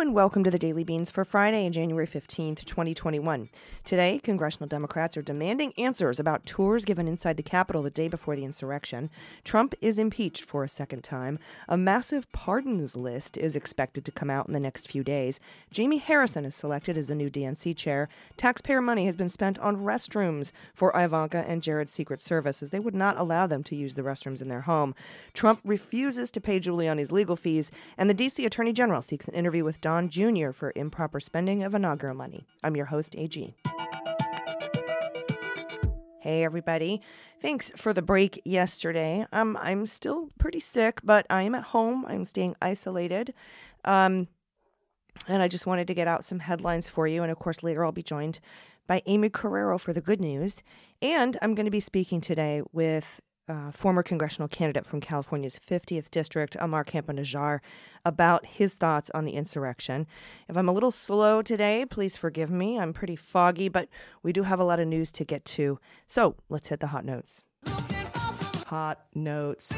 And welcome to the Daily Beans for Friday, January 15th, 2021. Today, congressional Democrats are demanding answers about tours given inside the Capitol the day before the insurrection. Trump is impeached for a second time. A massive pardons list is expected to come out in the next few days. Jamie Harrison is selected as the new DNC chair. Taxpayer money has been spent on restrooms for Ivanka and Jared's Secret Service as they would not allow them to use the restrooms in their home. Trump refuses to pay Giuliani's legal fees, and the D.C. Attorney General seeks an interview with Don Jr. for improper spending of inaugural money. I'm your host, AG. Hey everybody. Thanks for the break yesterday. Um I'm still pretty sick, but I am at home. I'm staying isolated. Um and I just wanted to get out some headlines for you and of course later I'll be joined by Aimee Carrero for the good news. And I'm going to be speaking today with uh, former congressional candidate from California's 50th district, Ammar Campa about his thoughts on the insurrection. If I'm a little slow today, please forgive me. I'm pretty foggy, but we do have a lot of news to get to. So let's hit the hot notes. Hot notes.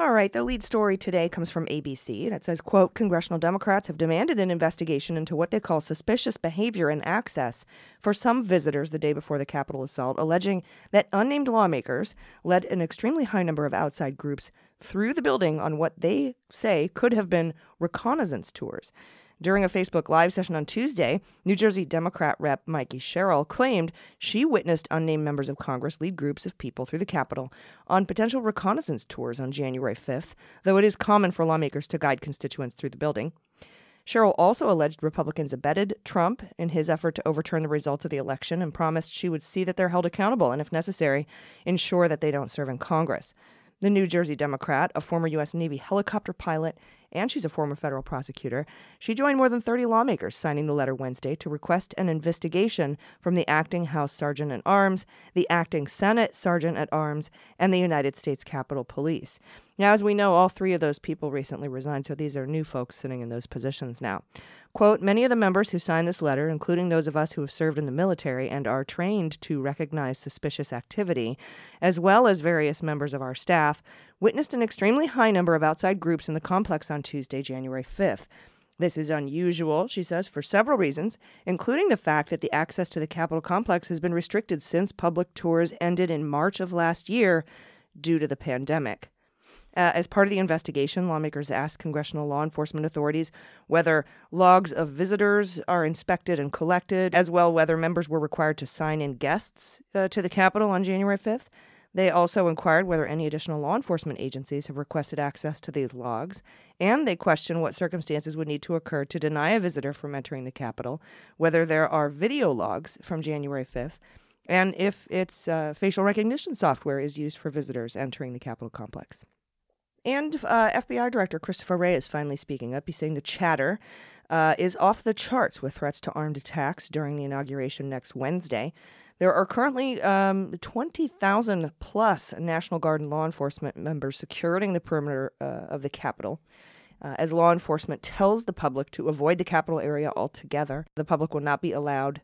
All right, the lead story today comes from ABC, and it says, quote, Congressional Democrats have demanded an investigation into what they call suspicious behavior and access for some visitors the day before the Capitol assault, alleging that unnamed lawmakers led an extremely high number of outside groups through the building on what they say could have been reconnaissance tours. During a Facebook Live session on Tuesday, New Jersey Democrat Rep. Mikey Sherrill claimed she witnessed unnamed members of Congress lead groups of people through the Capitol on potential reconnaissance tours on January 5th, though it is common for lawmakers to guide constituents through the building. Sherrill also alleged Republicans abetted Trump in his effort to overturn the results of the election and promised she would see that they're held accountable and, if necessary, ensure that they don't serve in Congress. The New Jersey Democrat, a former U.S. Navy helicopter pilot, and she's a former federal prosecutor, she joined more than 30 lawmakers signing the letter Wednesday to request an investigation from the acting House Sergeant at Arms, the acting Senate Sergeant at Arms, and the United States Capitol Police. Now, as we know, all three of those people recently resigned, so these are new folks sitting in those positions now. Quote Many of the members who signed this letter, including those of us who have served in the military and are trained to recognize suspicious activity, as well as various members of our staff, witnessed an extremely high number of outside groups in the complex on Tuesday, January 5th. This is unusual, she says, for several reasons, including the fact that the access to the Capitol complex has been restricted since public tours ended in March of last year due to the pandemic. Uh, as part of the investigation, lawmakers asked congressional law enforcement authorities whether logs of visitors are inspected and collected, as well whether members were required to sign in guests uh, to the Capitol on January 5th. They also inquired whether any additional law enforcement agencies have requested access to these logs, and they questioned what circumstances would need to occur to deny a visitor from entering the Capitol, whether there are video logs from January 5th, and if its uh, facial recognition software is used for visitors entering the Capitol complex. And uh, FBI Director Christopher Wray is finally speaking up. He's saying the chatter uh, is off the charts with threats to armed attacks during the inauguration next Wednesday. There are currently um, 20,000 plus National Guard and law enforcement members securing the perimeter uh, of the Capitol. Uh, as law enforcement tells the public to avoid the Capitol area altogether, the public will not be allowed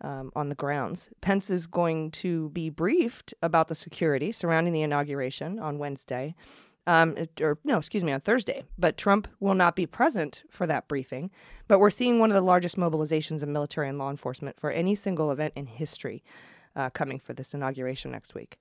um, on the grounds. Pence is going to be briefed about the security surrounding the inauguration on Wednesday um, or no, excuse me, on Thursday. But Trump will not be present for that briefing. But we're seeing one of the largest mobilizations of military and law enforcement for any single event in history uh, coming for this inauguration next week.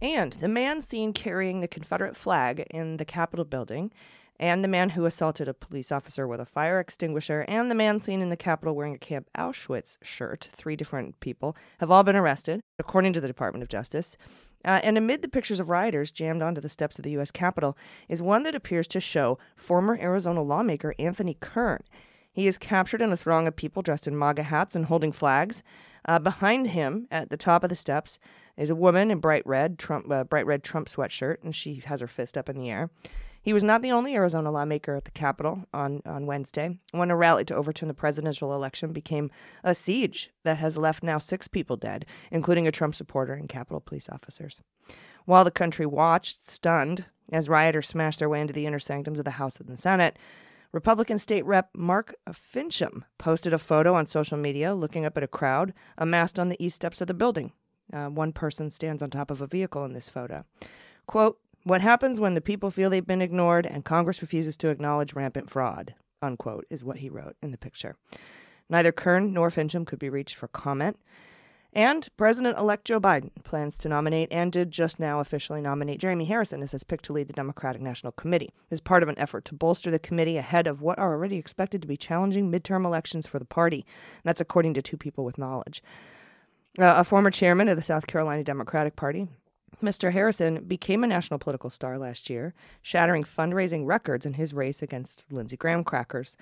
And the man seen carrying the Confederate flag in the Capitol building, and the man who assaulted a police officer with a fire extinguisher, and the man seen in the Capitol wearing a Camp Auschwitz shirt, three different people, have all been arrested, according to the Department of Justice. Uh, and amid the pictures of rioters jammed onto the steps of the U.S. Capitol is one that appears to show former Arizona lawmaker Anthony Kern. He is captured in a throng of people dressed in MAGA hats and holding flags. Uh, behind him, at the top of the steps, is a woman in bright red Trump, uh, bright red Trump sweatshirt, and she has her fist up in the air. He was not the only Arizona lawmaker at the Capitol on, on Wednesday when a rally to overturn the presidential election became a siege that has left now six people dead, including a Trump supporter and Capitol police officers. While the country watched, stunned, as rioters smashed their way into the inner sanctums of the House and the Senate, Republican State Rep Mark Finchem posted a photo on social media looking up at a crowd amassed on the east steps of the building. Uh, one person stands on top of a vehicle in this photo. Quote, what happens when the people feel they've been ignored and Congress refuses to acknowledge rampant fraud, unquote, is what he wrote in the picture. Neither Kern nor Finchem could be reached for comment. And President elect Joe Biden plans to nominate and did just now officially nominate Jeremy Harrison as his pick to lead the Democratic National Committee as part of an effort to bolster the committee ahead of what are already expected to be challenging midterm elections for the party. And that's according to two people with knowledge. Uh, a former chairman of the South Carolina Democratic Party, Mr. Harrison became a national political star last year, shattering fundraising records in his race against Lindsey Graham crackers.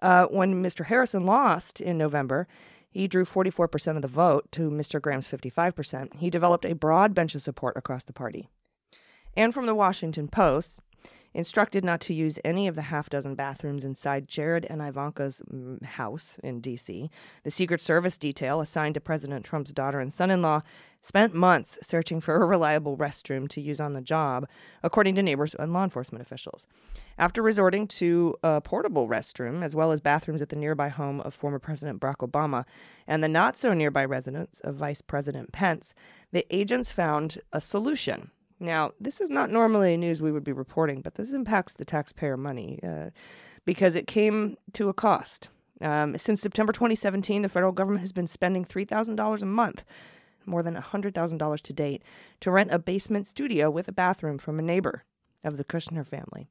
Uh, when Mr. Harrison lost in November, he drew 44% of the vote to Mr. Graham's 55%. He developed a broad bench of support across the party. And from the Washington Post, instructed not to use any of the half dozen bathrooms inside Jared and Ivanka's mm, house in D.C. The Secret Service detail assigned to President Trump's daughter and son in law spent months searching for a reliable restroom to use on the job, according to neighbors and law enforcement officials. After resorting to a portable restroom, as well as bathrooms at the nearby home of former President Barack Obama and the not so nearby residence of Vice President Pence, the agents found a solution now, this is not normally news we would be reporting, but this impacts the taxpayer money uh, because it came to a cost. Um, since September 2017, the federal government has been spending $3,000 a month, more than $100,000 to date, to rent a basement studio with a bathroom from a neighbor of the Kushner family.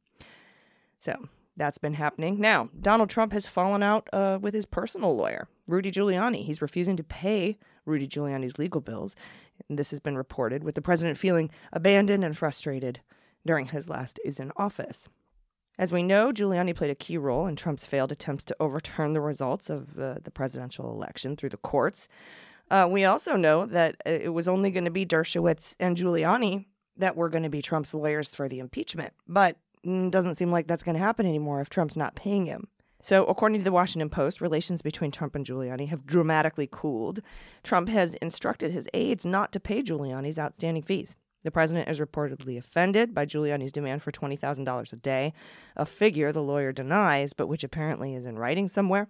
So that's been happening. Now, Donald Trump has fallen out uh, with his personal lawyer, Rudy Giuliani. He's refusing to pay Rudy Giuliani's legal bills. And this has been reported, with the president feeling abandoned and frustrated during his last days in office. As we know, Giuliani played a key role in Trump's failed attempts to overturn the results of uh, the presidential election through the courts. Uh, we also know that uh, it was only going to be Dershowitz and Giuliani that were going to be Trump's lawyers for the impeachment. But doesn't seem like that's going to happen anymore if Trump's not paying him. So, according to the Washington Post, relations between Trump and Giuliani have dramatically cooled. Trump has instructed his aides not to pay Giuliani's outstanding fees. The president is reportedly offended by Giuliani's demand for $20,000 a day, a figure the lawyer denies, but which apparently is in writing somewhere.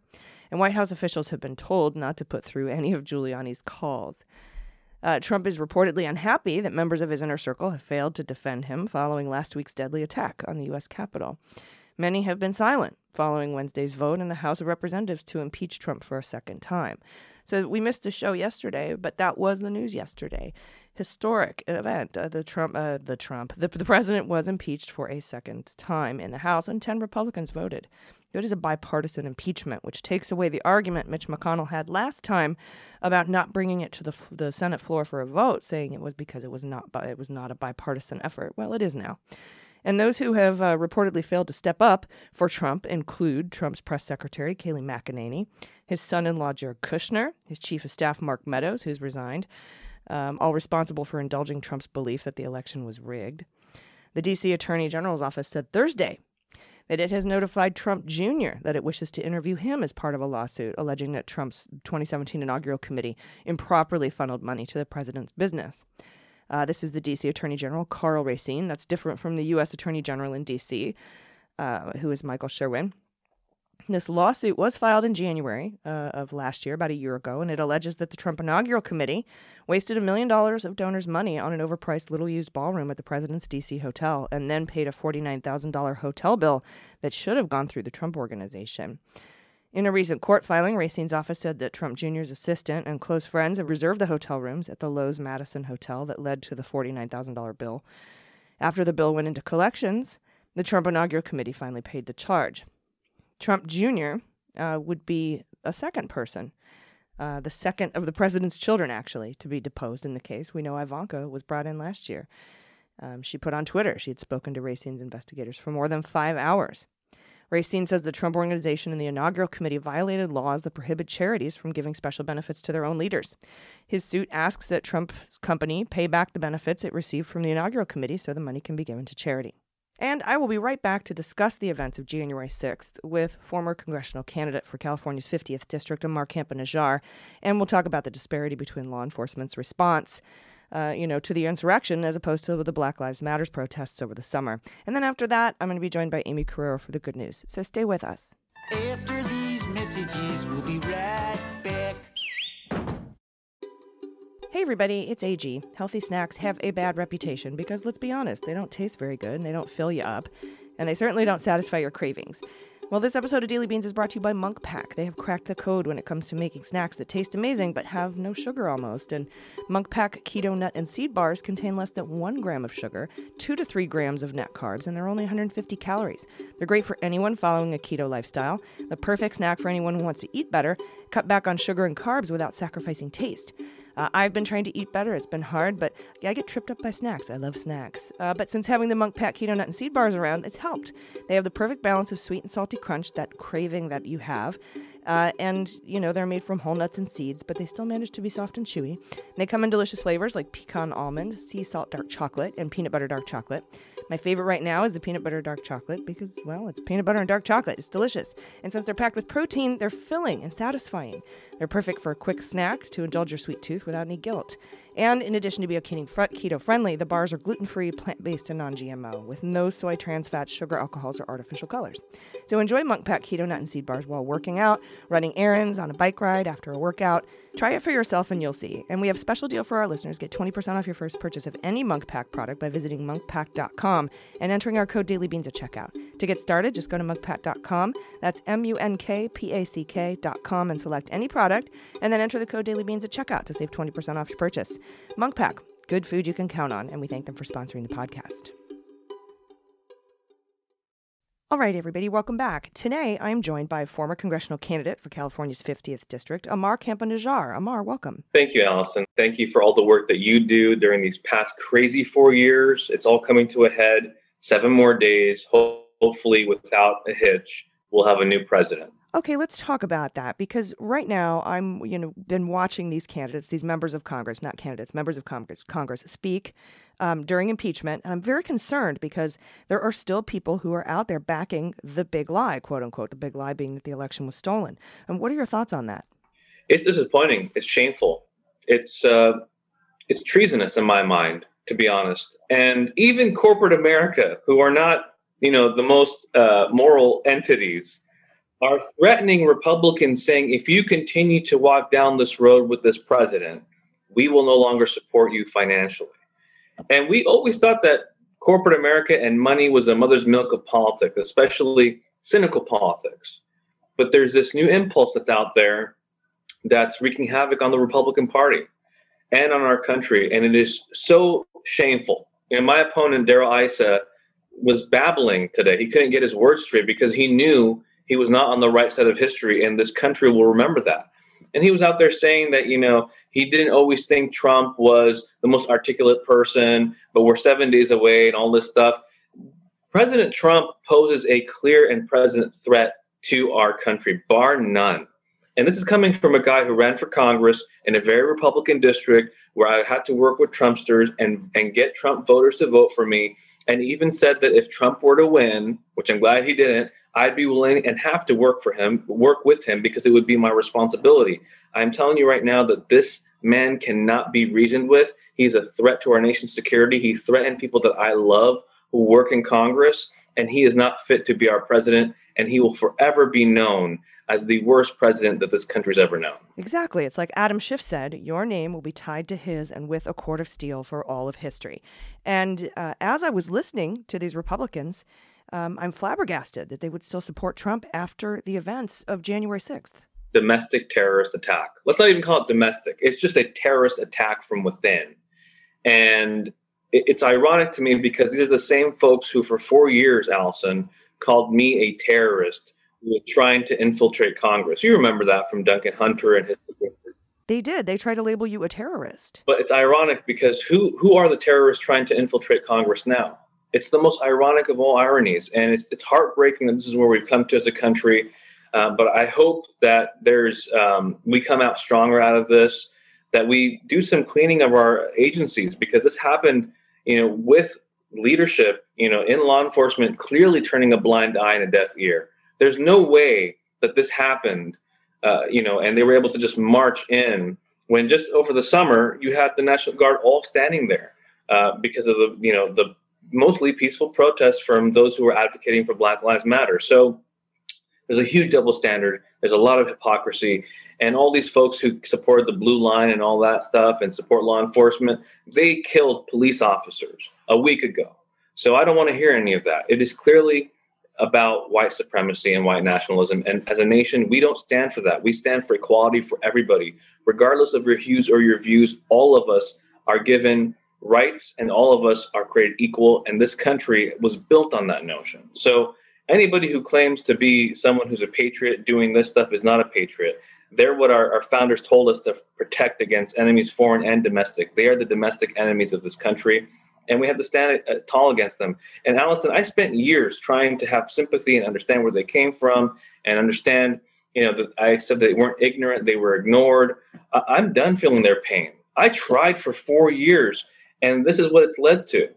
And White House officials have been told not to put through any of Giuliani's calls. Uh, Trump is reportedly unhappy that members of his inner circle have failed to defend him following last week's deadly attack on the U.S. Capitol. Many have been silent following Wednesday's vote in the House of Representatives to impeach Trump for a second time. So we missed a show yesterday, but that was the news yesterday. Historic event. Uh, the Trump, uh, the Trump, the, the president was impeached for a second time in the House, and ten Republicans voted. It is a bipartisan impeachment, which takes away the argument Mitch McConnell had last time about not bringing it to the the Senate floor for a vote, saying it was because it was not it was not a bipartisan effort. Well, it is now. And those who have uh, reportedly failed to step up for Trump include Trump's press secretary, Kayleigh McEnany, his son in law, Jared Kushner, his chief of staff, Mark Meadows, who's resigned, um, all responsible for indulging Trump's belief that the election was rigged. The D.C. Attorney General's office said Thursday that it has notified Trump Jr. that it wishes to interview him as part of a lawsuit alleging that Trump's 2017 inaugural committee improperly funneled money to the president's business. Uh, this is the D.C. Attorney General Karl Racine. That's different from the U.S. Attorney General in D.C., uh, who is Michael Sherwin. This lawsuit was filed in January uh, of last year, about a year ago, and it alleges that the Trump inaugural committee wasted a million dollars of donors' money on an overpriced, little used ballroom at the president's D.C. hotel and then paid a $49,000 hotel bill that should have gone through the Trump organization. In a recent court filing, Racine's office said that Trump Jr.'s assistant and close friends reserved the hotel rooms at the Loews Madison Hotel that led to the $49,000 bill. After the bill went into collections, the Trump inaugural committee finally paid the charge. Trump Jr. Uh, would be a second person, uh, the second of the president's children, actually, to be deposed in the case. We know Ivanka was brought in last year. Um, she put on Twitter she had spoken to Racine's investigators for more than five hours. Racine says the Trump Organization and the inaugural committee violated laws that prohibit charities from giving special benefits to their own leaders. His suit asks that Trump's company pay back the benefits it received from the inaugural committee so the money can be given to charity. And I will be right back to discuss the events of January 6th with former congressional candidate for California's 50th District, Ammar Campa-Najjar, and we'll talk about the disparity between law enforcement's response. Uh, you know, to the insurrection as opposed to the Black Lives Matters protests over the summer. And then after that, I'm going to be joined by Aimee Carrero for the good news. So stay with us. After these messages, we'll be right back. Hey everybody, it's AG. Healthy snacks have a bad reputation because let's be honest, they don't taste very good and they don't fill you up, and they certainly don't satisfy your cravings. Well, this episode of Daily Beans is brought to you by Munk Pack. They have cracked the code when it comes to making snacks that taste amazing but have no sugar almost. And Munk Pack keto nut and seed bars contain less than one gram of sugar, two to three grams of net carbs, and they're only 150 calories. They're great for anyone following a keto lifestyle, the perfect snack for anyone who wants to eat better, cut back on sugar and carbs without sacrificing taste. Uh, I've been trying to eat better. It's been hard, but yeah, I get tripped up by snacks. I love snacks. Uh, but since having the Munk Pack Keto Nut and Seed Bars around, it's helped. They have the perfect balance of sweet and salty crunch, that craving that you have. Uh, and, you know, they're made from whole nuts and seeds, but they still manage to be soft and chewy. They come in delicious flavors like pecan almond, sea salt dark chocolate, and peanut butter dark chocolate. My favorite right now is the peanut butter dark chocolate because, well, it's peanut butter and dark chocolate. It's delicious. And since they're packed with protein, they're filling and satisfying. They're perfect for a quick snack to indulge your sweet tooth without any guilt. And in addition to being keto friendly, the bars are gluten free, plant based, and non GMO, with no soy, trans fats, sugar, alcohols, or artificial colors. So enjoy Munk Pack Keto Nut and Seed Bars while working out, running errands, on a bike ride, after a workout. Try it for yourself and you'll see. And we have a special deal for our listeners. Get 20% off your first purchase of any Munk Pack product by visiting munkpack.com and entering our code DailyBeans at checkout. To get started, just go to munkpack.com. That's M U N K P A C K.com and select any product, and then enter the code DailyBeans at checkout to save 20% off your purchase. Munk Pack, good food you can count on, and we thank them for sponsoring the podcast. All right, everybody, welcome back. Today, I am joined by former congressional candidate for California's 50th District, Ammar Campa-Najjar. Ammar, welcome. Thank you, Allison. Thank you for all the work that you do during these past crazy four years. It's all coming to a head. Seven more days, hopefully without a hitch, we'll have a new president. Okay, let's talk about that because right now I'm, you know, been watching these candidates, these members of Congress, not candidates, members of Congress, Congress speak um, during impeachment, and I'm very concerned because there are still people who are out there backing the big lie, quote unquote, the big lie being that the election was stolen. And what are your thoughts on that? It's disappointing. It's shameful. It's uh, it's treasonous in my mind, to be honest. And even corporate America, who are not, you know, the most uh, moral entities are threatening Republicans, saying, if you continue to walk down this road with this president, we will no longer support you financially. And we always thought that corporate America and money was the mother's milk of politics, especially cynical politics. But there's this new impulse that's out there that's wreaking havoc on the Republican Party and on our country. And it is so shameful. And my opponent, Darrell Issa, was babbling today. He couldn't get his words straight because he knew he was not on the right side of history, and this country will remember that. And he was out there saying that, you know, he didn't always think Trump was the most articulate person, but we're seven days away and all this stuff. President Trump poses a clear and present threat to our country, bar none. And this is coming from a guy who ran for Congress in a very Republican district where I had to work with Trumpsters and, and get Trump voters to vote for me. And even said that if Trump were to win, which I'm glad he didn't, I'd be willing and have to work for him, work with him because it would be my responsibility. I'm telling you right now that this man cannot be reasoned with. He's a threat to our nation's security. He threatened people that I love who work in Congress, and he is not fit to be our president. And he will forever be known as the worst president that this country's ever known. Exactly. It's like Adam Schiff said your name will be tied to his and with a cord of steel for all of history. And uh, as I was listening to these Republicans, um, I'm flabbergasted that they would still support Trump after the events of January 6th. Domestic terrorist attack. Let's not even call it domestic. It's just a terrorist attack from within. And it's ironic to me because these are the same folks who, for four years, Allison, called me a terrorist who was trying to infiltrate Congress. You remember that from Duncan Hunter and his. They did. They tried to label you a terrorist. But it's ironic because who who are the terrorists trying to infiltrate Congress now? It's the most ironic of all ironies, and it's it's heartbreaking that this is where we've come to as a country. Uh, but I hope that there's um, we come out stronger out of this. That we do some cleaning of our agencies because this happened, you know, with leadership, you know, in law enforcement clearly turning a blind eye and a deaf ear. There's no way that this happened, uh, you know, and they were able to just march in when just over the summer you had the National Guard all standing there uh, because of the, you know, the mostly peaceful protests from those who were advocating for Black Lives Matter. So there's a huge double standard. There's a lot of hypocrisy. And all these folks who support the blue line and all that stuff and support law enforcement, they killed police officers a week ago. So I don't want to hear any of that. It is clearly about white supremacy and white nationalism. And as a nation, we don't stand for that. We stand for equality for everybody, regardless of your hues or your views. All of us are given rights and all of us are created equal. And this country was built on that notion. So anybody who claims to be someone who's a patriot doing this stuff is not a patriot. They're what our, our founders told us to protect against enemies, foreign and domestic. They are the domestic enemies of this country and we have to stand uh, tall against them. And Allison, I spent years trying to have sympathy and understand where they came from and understand, you know, that I said they weren't ignorant, they were ignored. I'm done feeling their pain. I tried for four years, and this is what it's led to.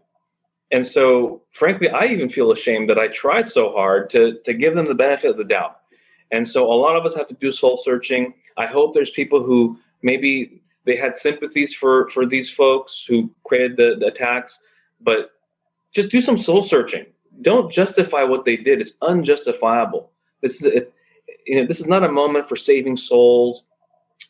And so, frankly, I even feel ashamed that I tried so hard to, to give them the benefit of the doubt. And so, a lot of us have to do soul searching. I hope there's people who maybe they had sympathies for for these folks who created the, the attacks, but just do some soul searching. Don't justify what they did. It's unjustifiable. This is a, you know this is not a moment for saving souls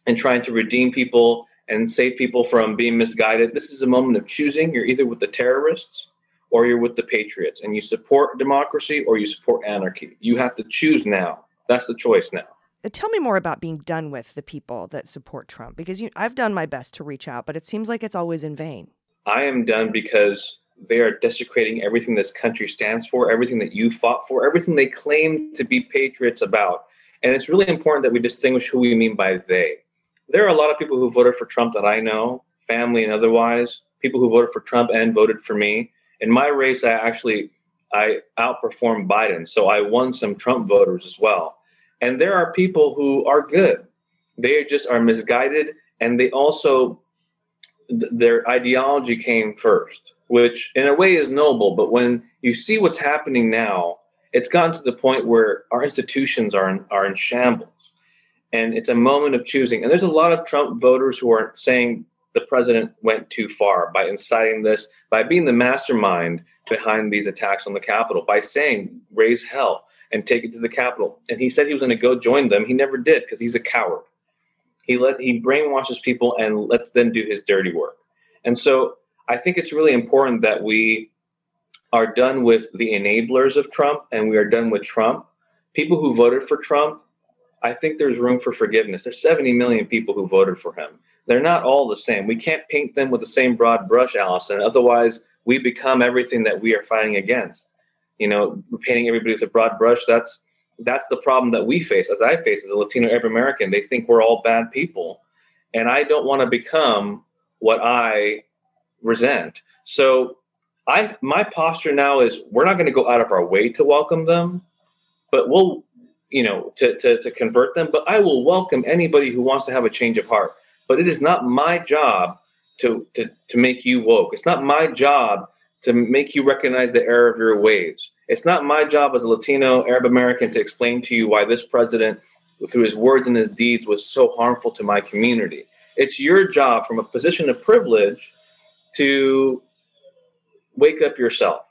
and trying to redeem people and save people from being misguided. This is a moment of choosing. You're either with the terrorists or you're with the patriots, and you support democracy or you support anarchy. You have to choose now. That's the choice now. Uh, tell me more about being done with the people that support Trump because you, I've done my best to reach out, but it seems like it's always in vain. I am done because they are desecrating everything this country stands for, everything that you fought for, everything they claim to be patriots about. And it's really important that we distinguish who we mean by they. There are a lot of people who voted for Trump that I know, family and otherwise, people who voted for Trump and voted for me. In my race, I actually I outperformed Biden, so I won some Trump voters as well. And there are people who are good. They just are misguided and they also th- their ideology came first, which in a way is noble, but when you see what's happening now, it's gotten to the point where our institutions are in, are in shambles. And it's a moment of choosing. And there's a lot of Trump voters who are saying the president went too far by inciting this, by being the mastermind behind these attacks on the Capitol, by saying raise hell and take it to the Capitol. And he said he was going to go join them. He never did because he's a coward. He let he brainwashes people and lets them do his dirty work. And so I think it's really important that we are done with the enablers of Trump and we are done with Trump. People who voted for Trump, I think there's room for forgiveness. There's 70 million people who voted for him. They're not all the same. We can't paint them with the same broad brush, Allison. Otherwise, we become everything that we are fighting against you know, painting everybody with a broad brush. That's that's the problem that we face, as I face as a Latino Arab American. They think we're all bad people, and I don't want to become what I resent. So, I my posture now is we're not going to go out of our way to welcome them, but we'll, you know, to, to to convert them. But I will welcome anybody who wants to have a change of heart. But it is not my job to to to make you woke. It's not my job to make you recognize the error of your ways. It's not my job as a Latino Arab American to explain to you why this president, through his words and his deeds, was so harmful to my community. It's your job from a position of privilege to wake up yourself.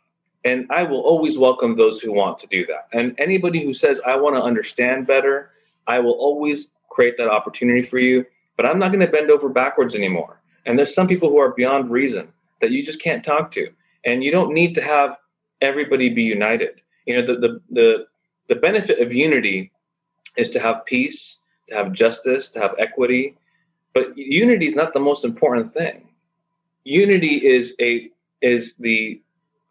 And I will always welcome those who want to do that. And anybody who says, I want to understand better, I will always create that opportunity for you. But I'm not going to bend over backwards anymore. And there's some people who are beyond reason that you just can't talk to and you don't need to have everybody be united. You know, the the the, the benefit of unity is to have peace, to have justice, to have equity. But unity is not the most important thing. Unity is a is the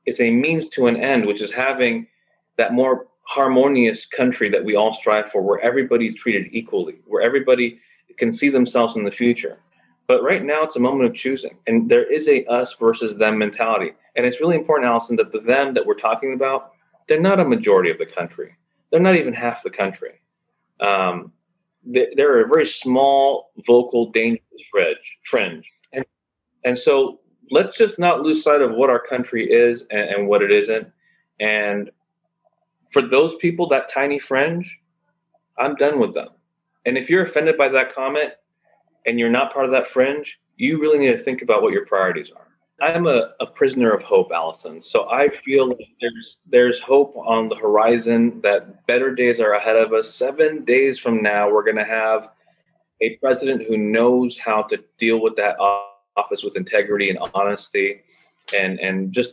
it's a means to an end, which is having that more harmonious country that we all strive for, where everybody's treated equally, where everybody can see themselves in the future. But right now, it's a moment of choosing, and there is a us versus them mentality. And it's really important, Allison, that the them that we're talking about, they're not a majority of the country. They're not even half the country. Um, they, they're a very small, vocal, dangerous fringe. fringe. And, and so let's just not lose sight of what our country is and, and what it isn't. And for those people, that tiny fringe, I'm done with them. And if you're offended by that comment and you're not part of that fringe, you really need to think about what your priorities are. I'm a, a prisoner of hope, Allison. So I feel like there's there's hope on the horizon that better days are ahead of us. Seven days from now, we're going to have a president who knows how to deal with that office with integrity and honesty, and and just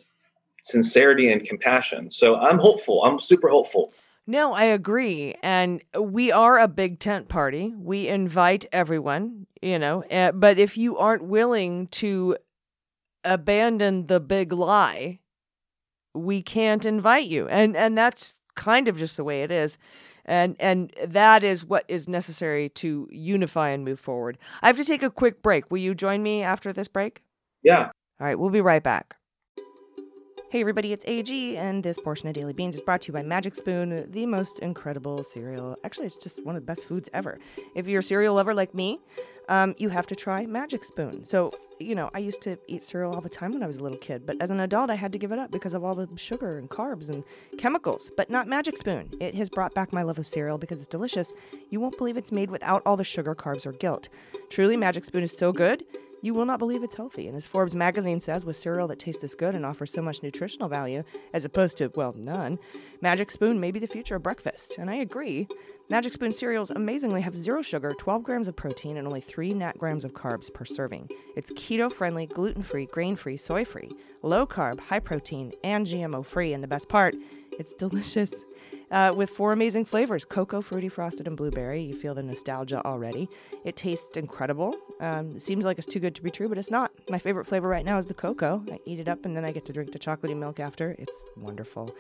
sincerity and compassion. So I'm hopeful. I'm super hopeful. No, I agree. And we are a big tent party. We invite everyone, you know, uh, but if you aren't willing to abandon the big lie, we can't invite you. And and that's kind of just the way it is. And and that is what is necessary to unify and move forward. I have to take a quick break. Will you join me after this break? Yeah. All right, we'll be right back. Hey everybody, it's AG, and this portion of Daily Beans is brought to you by Magic Spoon, the most incredible cereal. Actually, it's just one of the best foods ever. If you're a cereal lover like me, um, you have to try Magic Spoon. So, you know, I used to eat cereal all the time when I was a little kid, but as an adult, I had to give it up because of all the sugar and carbs and chemicals. But not Magic Spoon. It has brought back my love of cereal because it's delicious. You won't believe it's made without all the sugar, carbs, or guilt. Truly, Magic Spoon is so good you will not believe it's healthy. And as Forbes magazine says, with cereal that tastes this good and offers so much nutritional value, as opposed to, well, none, Magic Spoon may be the future of breakfast. And I agree. Magic Spoon cereals amazingly have zero sugar, 12 grams of protein, and only 3 net grams of carbs per serving. It's keto friendly, gluten free, grain free, soy free, low carb, high protein, and GMO free. And the best part, it's delicious uh, with four amazing flavors cocoa, fruity, frosted, and blueberry. You feel the nostalgia already. It tastes incredible. Um, it seems like it's too good to be true, but it's not. My favorite flavor right now is the cocoa. I eat it up and then I get to drink the chocolatey milk after. It's wonderful.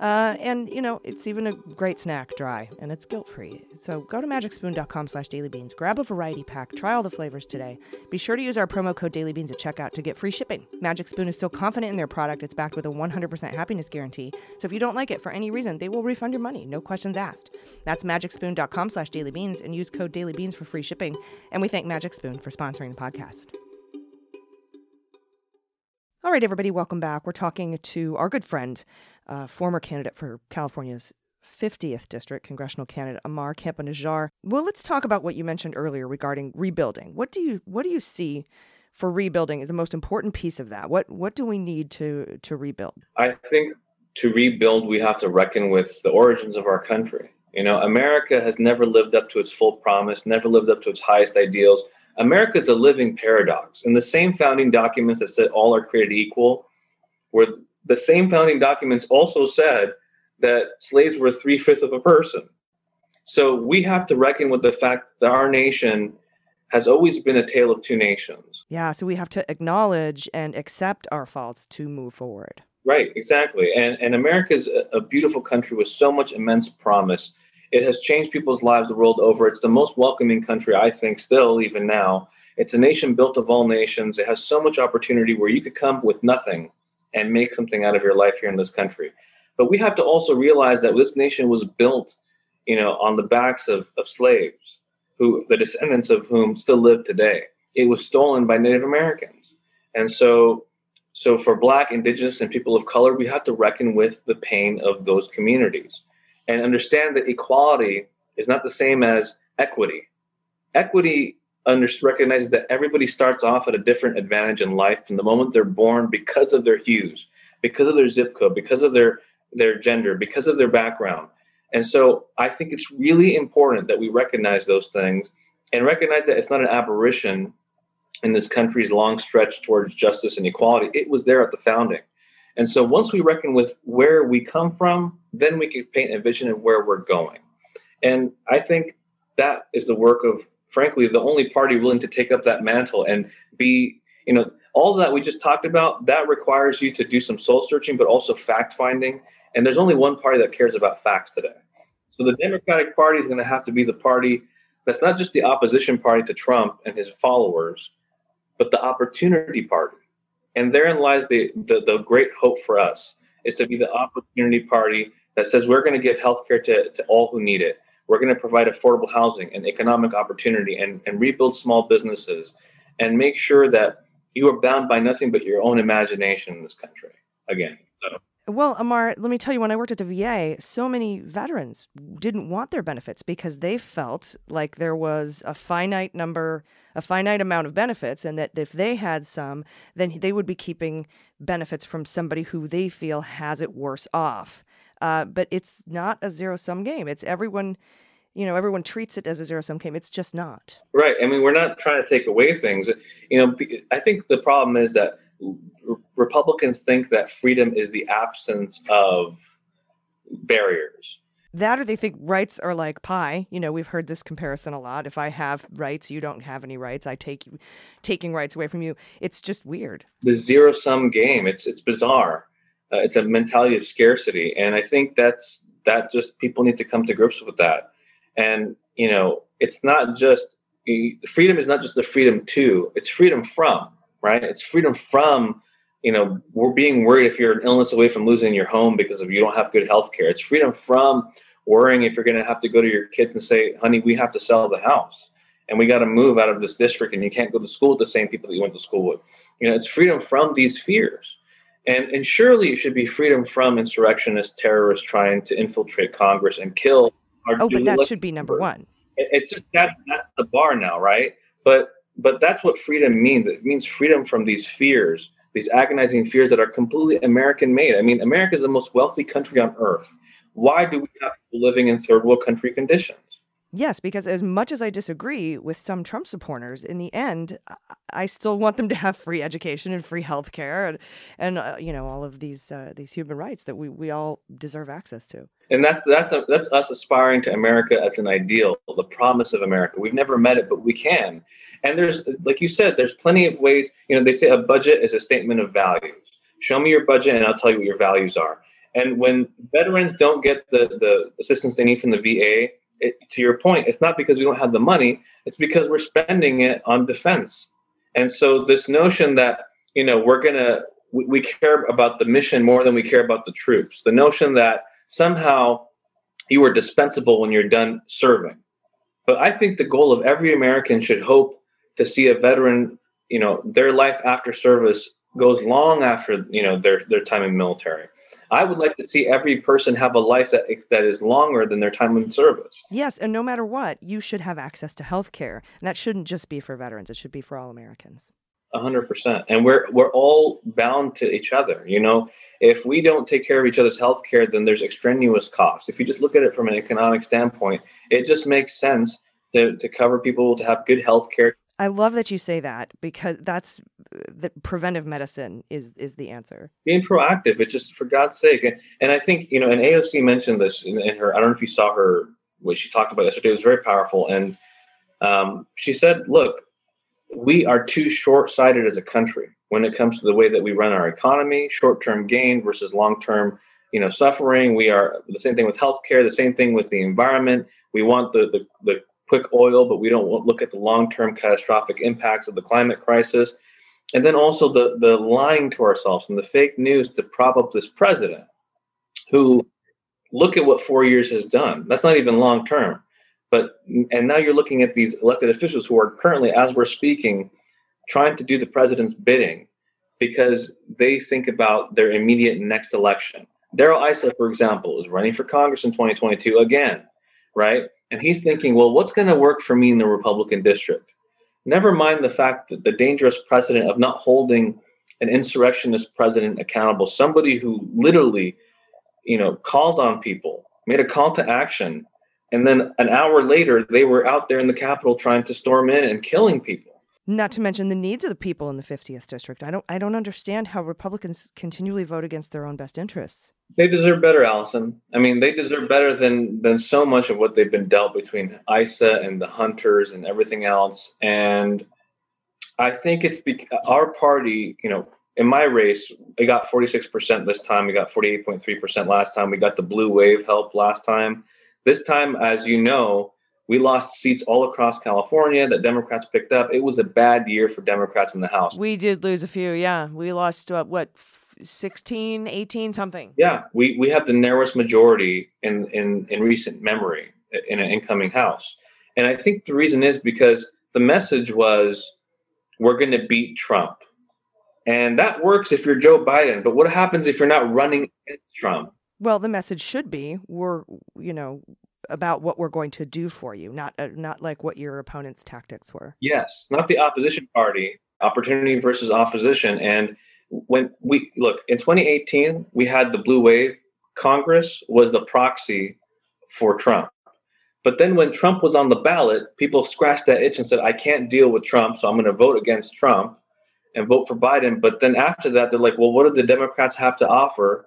Uh, and you know, it's even a great snack, dry, and it's guilt-free. So go to magicspoon.com slash dailybeans, grab a variety pack, try all the flavors today. Be sure to use our promo code dailybeans at checkout to get free shipping. Magic Spoon is still confident in their product. It's backed with a 100% happiness guarantee. So if you don't like it for any reason, they will refund your money, no questions asked. That's magicspoon.com slash dailybeans and use code dailybeans for free shipping. And we thank Magic Spoon for sponsoring the podcast. All right, everybody, welcome back. We're talking to our good friend, uh, former candidate for California's 50th district, congressional candidate Ammar Campa Well, let's talk about what you mentioned earlier regarding rebuilding. What do you what do you see for rebuilding is the most important piece of that? What what do we need to to rebuild? I think to rebuild, we have to reckon with the origins of our country. You know, America has never lived up to its full promise, never lived up to its highest ideals. America is a living paradox. And the same founding documents that said all are created equal were the same founding documents also said that slaves were three fifths of a person. So we have to reckon with the fact that our nation has always been a tale of two nations. Yeah, so we have to acknowledge and accept our faults to move forward. Right, exactly. And and America is a, a beautiful country with so much immense promise. It has changed people's lives the world over. It's the most welcoming country, I think, still, even now. It's a nation built of all nations. It has so much opportunity where you could come with nothing and make something out of your life here in this country. But we have to also realize that this nation was built, you know, on the backs of, of slaves, who the descendants of whom still live today. It was stolen by Native Americans. And so so for black, indigenous, and people of color, we have to reckon with the pain of those communities and understand that equality is not the same as equity. Equity under, recognizes that everybody starts off at a different advantage in life from the moment they're born because of their hues, because of their zip code, because of their their gender, because of their background. And so I think it's really important that we recognize those things and recognize that it's not an aberration in this country's long stretch towards justice and equality. It was there at the founding. And so once we reckon with where we come from, then we can paint a vision of where we're going. And I think that is the work of frankly, the only party willing to take up that mantle and be, you know, all that we just talked about, that requires you to do some soul searching, but also fact finding. And there's only one party that cares about facts today. So the Democratic Party is going to have to be the party that's not just the opposition party to Trump and his followers, but the opportunity party. And therein lies the, the, the great hope for us is to be the opportunity party that says we're going to give healthcare to, to all who need it we're going to provide affordable housing and economic opportunity and, and rebuild small businesses and make sure that you are bound by nothing but your own imagination in this country. Again, so Well, Ammar, let me tell you, when I worked at the VA, so many veterans didn't want their benefits because they felt like there was a finite number, a finite amount of benefits, and that if they had some, then they would be keeping benefits from somebody who they feel has it worse off. Uh, but it's not a zero sum game. It's everyone, you know, everyone treats it as a zero sum game. It's just not. Right. I mean, we're not trying to take away things. You know, I think the problem is that Republicans think that freedom is the absence of barriers. That or they think rights are like pie. You know, we've heard this comparison a lot. If I have rights, you don't have any rights. I take you, taking rights away from you. It's just weird. The zero sum game. It's it's bizarre. Uh, it's a mentality of scarcity, and I think that's that. Just people need to come to grips with that. And you know, it's not just freedom is not just the freedom to. It's freedom from. Right. It's freedom from you know, we're being worried if you're an illness away from losing your home because of you don't have good health care. It's freedom from worrying if you're going to have to go to your kids and say, honey, we have to sell the house and we got to move out of this district and you can't go to school with the same people that you went to school with. You know, it's freedom from these fears. And, and surely it should be freedom from insurrectionist terrorists trying to infiltrate Congress and kill our Oh, but that should be number one. It- It's just that that's the bar now, right? But but that's what freedom means. It means freedom from these fears, these agonizing fears that are completely American made. I mean, America is the most wealthy country on earth. Why do we have people living in third world country conditions? Yes, because as much as I disagree with some Trump supporters, in the end, I- still want them to have free education and free health care and, and uh, you know, all of these uh, these human rights that we, we all deserve access to. And that's that's a, that's us aspiring to America as an ideal, the promise of America. We've never met it, but we can. And there's, like you said, there's plenty of ways. You know, they say a budget is a statement of values. Show me your budget, and I'll tell you what your values are. And when veterans don't get the the assistance they need from the VA, it, to your point, it's not because we don't have the money. It's because we're spending it on defense. And so this notion that you know we're gonna we, we care about the mission more than we care about the troops. The notion that somehow you are dispensable when you're done serving. But I think the goal of every American should hope to see a veteran, you know, their life after service goes long after, you know, their, their time in military. I would like to see every person have a life that that is longer than their time in service. Yes, and no matter what, you should have access to health care. And that shouldn't just be for veterans, it should be for all Americans. A hundred percent. And we're we're all bound to each other. You know, if we don't take care of each other's health care, then there's extraneous costs. If you just look at it from an economic standpoint, it just makes sense to, to cover people to have good health care. I love that you say that because that's the preventive medicine is is the answer. Being proactive, it just for God's sake. And, and I think, you know, and AOC mentioned this in, in her, I don't know if you saw her what she talked about yesterday, it was very powerful. And um, she said, look, we are too short-sighted as a country when it comes to the way that we run our economy, short-term gain versus long-term, you know, suffering. We are the same thing with healthcare, the same thing with the environment. We want the the, the quick oil, but we don't look at the long-term catastrophic impacts of the climate crisis. And then also the the lying to ourselves and the fake news to prop up this president who look at what four years has done. That's not even long term. But and now you're looking at these elected officials who are currently, as we're speaking, trying to do the president's bidding because they think about their immediate next election. Darrell Issa, for example, is running for Congress in 2022 again, right? And he's thinking, well, what's going to work for me in the Republican district? Never mind the fact that the dangerous precedent of not holding an insurrectionist president accountable, somebody who literally, you know, called on people, made a call to action, and then an hour later they were out there in the Capitol trying to storm in and killing people. Not to mention the needs of the people in the 50th district. I don't I don't understand how Republicans continually vote against their own best interests. They deserve better, Allison. I mean, they deserve better than than so much of what they've been dealt between Issa and the Hunters and everything else. And I think it's bec- our party. You know, in my race, we got forty six percent this time. We got forty eight point three percent last time. We got the blue wave help last time. This time, as you know, we lost seats all across California that Democrats picked up. It was a bad year for Democrats in the House. We did lose a few, yeah. We lost uh, what f- 16, 18 something. Yeah, we, we have the narrowest majority in, in, in recent memory in an incoming House. And I think the reason is because the message was we're going to beat Trump. And that works if you're Joe Biden. But what happens if you're not running against Trump? Well, the message should be we're, you know, about what we're going to do for you, not uh, not like what your opponent's tactics were. Yes, not the opposition party, opportunity versus opposition. And when we look in 2018, we had the blue wave. Congress was the proxy for Trump. But then when Trump was on the ballot, people scratched that itch and said, I can't deal with Trump, so I'm going to vote against Trump and vote for Biden. But then after that, they're like, well, what do the Democrats have to offer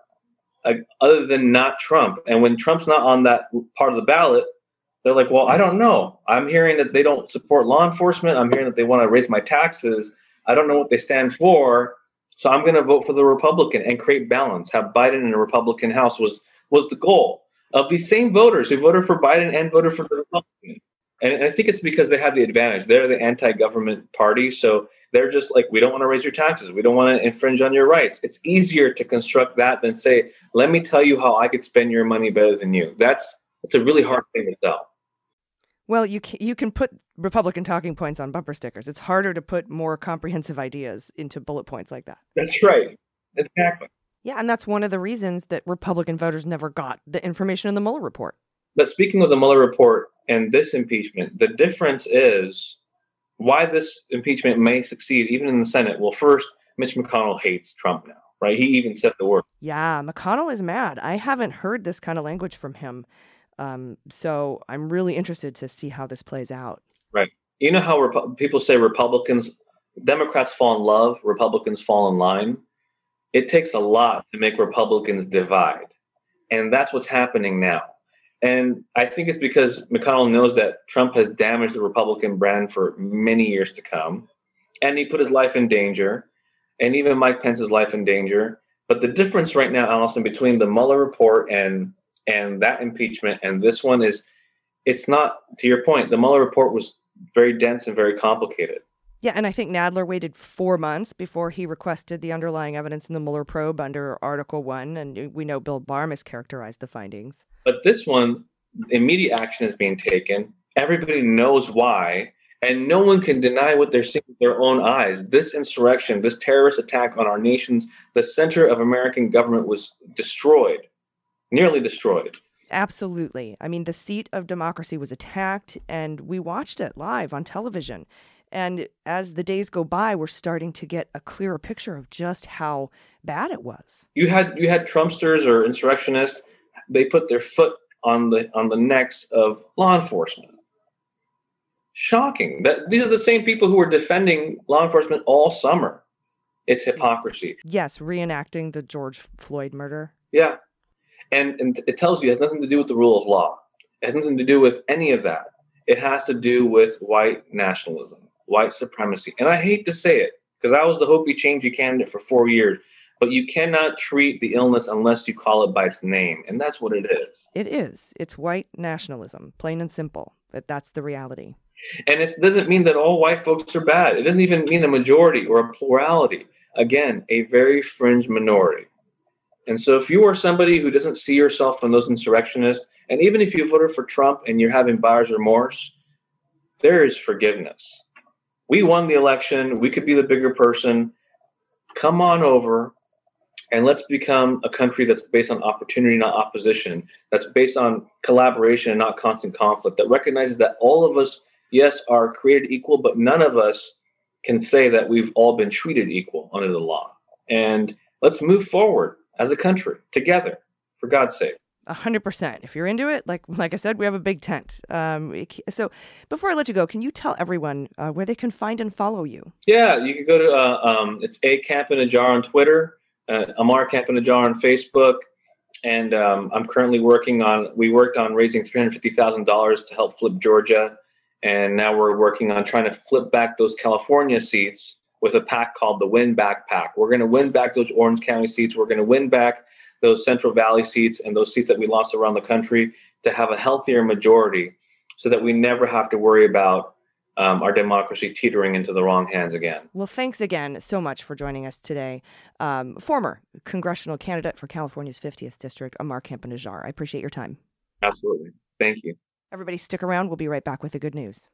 like, other than not Trump? And when Trump's not on that part of the ballot, they're like, well, I don't know. I'm hearing that they don't support law enforcement. I'm hearing that they want to raise my taxes. I don't know what they stand for. So I'm going to vote for the Republican and create balance. Have Biden in a Republican House was was the goal of these same voters who voted for Biden and voted for the Republican. And I think it's because they have the advantage. They're the anti-government party, so they're just like, we don't want to raise your taxes. We don't want to infringe on your rights. It's easier to construct that than say, let me tell you how I could spend your money better than you. That's it's a really hard thing to sell. Well, you can, you can put Republican talking points on bumper stickers. It's harder to put more comprehensive ideas into bullet points like that. That's right. Exactly. Yeah, and that's one of the reasons that Republican voters never got the information in the Mueller report. But speaking of the Mueller report and this impeachment, the difference is why this impeachment may succeed even in the Senate. Well, first, Mitch McConnell hates Trump now, right? He even said the word. Yeah, McConnell is mad. I haven't heard this kind of language from him. Um, so I'm really interested to see how this plays out. Right. You know how Repu- people say Republicans, Democrats fall in love, Republicans fall in line. It takes a lot to make Republicans divide. And that's what's happening now. And I think it's because McConnell knows that Trump has damaged the Republican brand for many years to come. And he put his life in danger, and even Mike Pence's life in danger. But the difference right now, Allison, between the Mueller report and and that impeachment and this one is it's not to your point, the Mueller report was very dense and very complicated. Yeah, and I think Nadler waited four months before he requested the underlying evidence in the Mueller probe under Article 1. And we know Bill Barr mischaracterized the findings. But this one, immediate action is being taken. Everybody knows why, and no one can deny what they're seeing with their own eyes. This insurrection, this terrorist attack on our nation's, the center of American government was destroyed, nearly destroyed. Absolutely. I mean, the seat of democracy was attacked, and we watched it live on television. And as the days go by, we're starting to get a clearer picture of just how bad it was. You had you had Trumpsters or insurrectionists. They put their foot on the on the necks of law enforcement. Shocking that these are the same people who were defending law enforcement all summer. It's hypocrisy. Yes, reenacting the George Floyd murder. Yeah. And, and it tells you it has nothing to do with the rule of law. It has nothing to do with any of that. It has to do with white nationalism, white supremacy. And I hate to say it because I was the Hopi Changey candidate for four years, but you cannot treat the illness unless you call it by its name. And that's what it is. It is. It's white nationalism, plain and simple. But that's the reality. And it doesn't mean that all white folks are bad. It doesn't even mean a majority or a plurality. Again, a very fringe minority. And so if you are somebody who doesn't see yourself in those insurrectionists, and even if you voted for Trump and you're having buyer's remorse, there is forgiveness. We won the election. We could be the bigger person. Come on over and let's become a country that's based on opportunity, not opposition, that's based on collaboration and not constant conflict, that recognizes that all of us, yes, are created equal, but none of us can say that we've all been treated equal under the law. And let's move forward as a country together, for God's sake. A hundred percent. If you're into it, like like I said, we have a big tent. Um, so before I let you go, can you tell everyone uh, where they can find and follow you? Yeah, you can go to uh, um, it's ACampaNajjar on Twitter, uh, Ammar Campa-Najjar on Facebook, and um, I'm currently working on. We worked on raising three hundred fifty thousand dollars to help flip Georgia, and now we're working on trying to flip back those California seats with a pack called the Win Back Pack. We're going to win back those Orange County seats. We're going to win back those Central Valley seats and those seats that we lost around the country to have a healthier majority, so that we never have to worry about um, our democracy teetering into the wrong hands again. Well, thanks again so much for joining us today. Um, former congressional candidate for California's 50th district, Ammar Campa-Najjar. I appreciate your time. Absolutely. Thank you. Everybody, stick around. We'll be right back with the good news.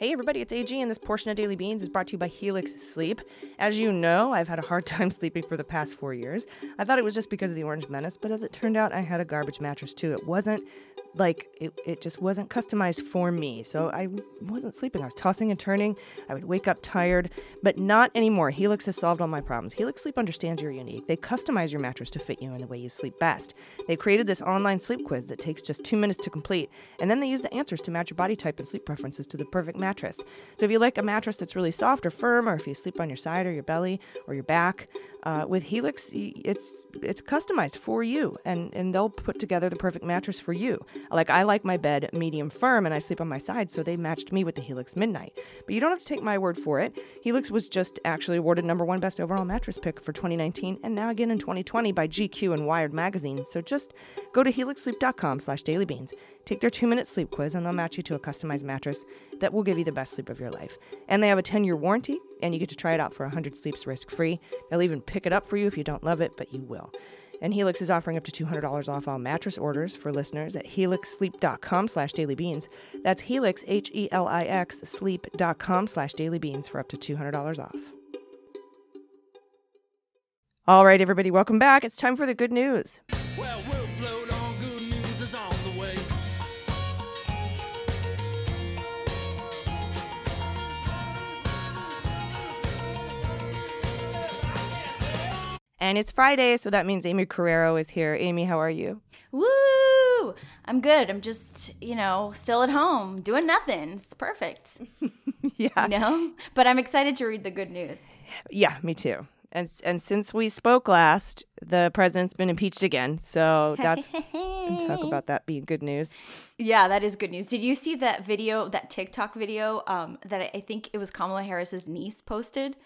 Hey everybody, it's AG, and this portion of Daily Beans is brought to you by Helix Sleep. As you know, I've had a hard time sleeping for the past four years. I thought it was just because of the Orange Menace, but as it turned out, I had a garbage mattress too. It wasn't like it, it just wasn't customized for me, so I wasn't sleeping. I was tossing and turning. I would wake up tired, but not anymore. Helix has solved all my problems. Helix Sleep understands you're unique. They customize your mattress to fit you in the way you sleep best. They created this online sleep quiz that takes just two minutes to complete, and then they use the answers to match your body type and sleep preferences to the perfect mattress. So if you like a mattress that's really soft or firm, or if you sleep on your side or your belly or your back, uh, with Helix, it's it's customized for you, and and they'll put together the perfect mattress for you. Like I like my bed medium firm, and I sleep on my side, so they matched me with the Helix Midnight. But you don't have to take my word for it. Helix was just actually awarded number one best overall mattress pick for 2019, and now again in 2020 by GQ and Wired magazine. So just go to helixsleep.com/dailybeans, take their two-minute sleep quiz, and they'll match you to a customized mattress that will give you the best sleep of your life. And they have a 10-year warranty, and you get to try it out for 100 sleeps risk-free. They'll even pick it up for you if you don't love it, but you will. And Helix is offering up to $200 off all mattress orders for listeners at helixsleep.com slash dailybeans. That's helix, H-E-L-I-X, sleep.com slash dailybeans for up to $200 off. All right, everybody, welcome back. It's time for the good news. Well, And it's Friday, so that means Aimee Carrero is here. Aimee, how are you? Woo! I'm good. I'm just, you know, still at home doing nothing. It's perfect. yeah. You know? But I'm excited to read the good news. Yeah, me too. And and since we spoke last, the president's been impeached again. So that's talk about that being good news. Yeah, that is good news. Did you see that video, that TikTok video um, that I- I think it was Kamala Harris's niece posted,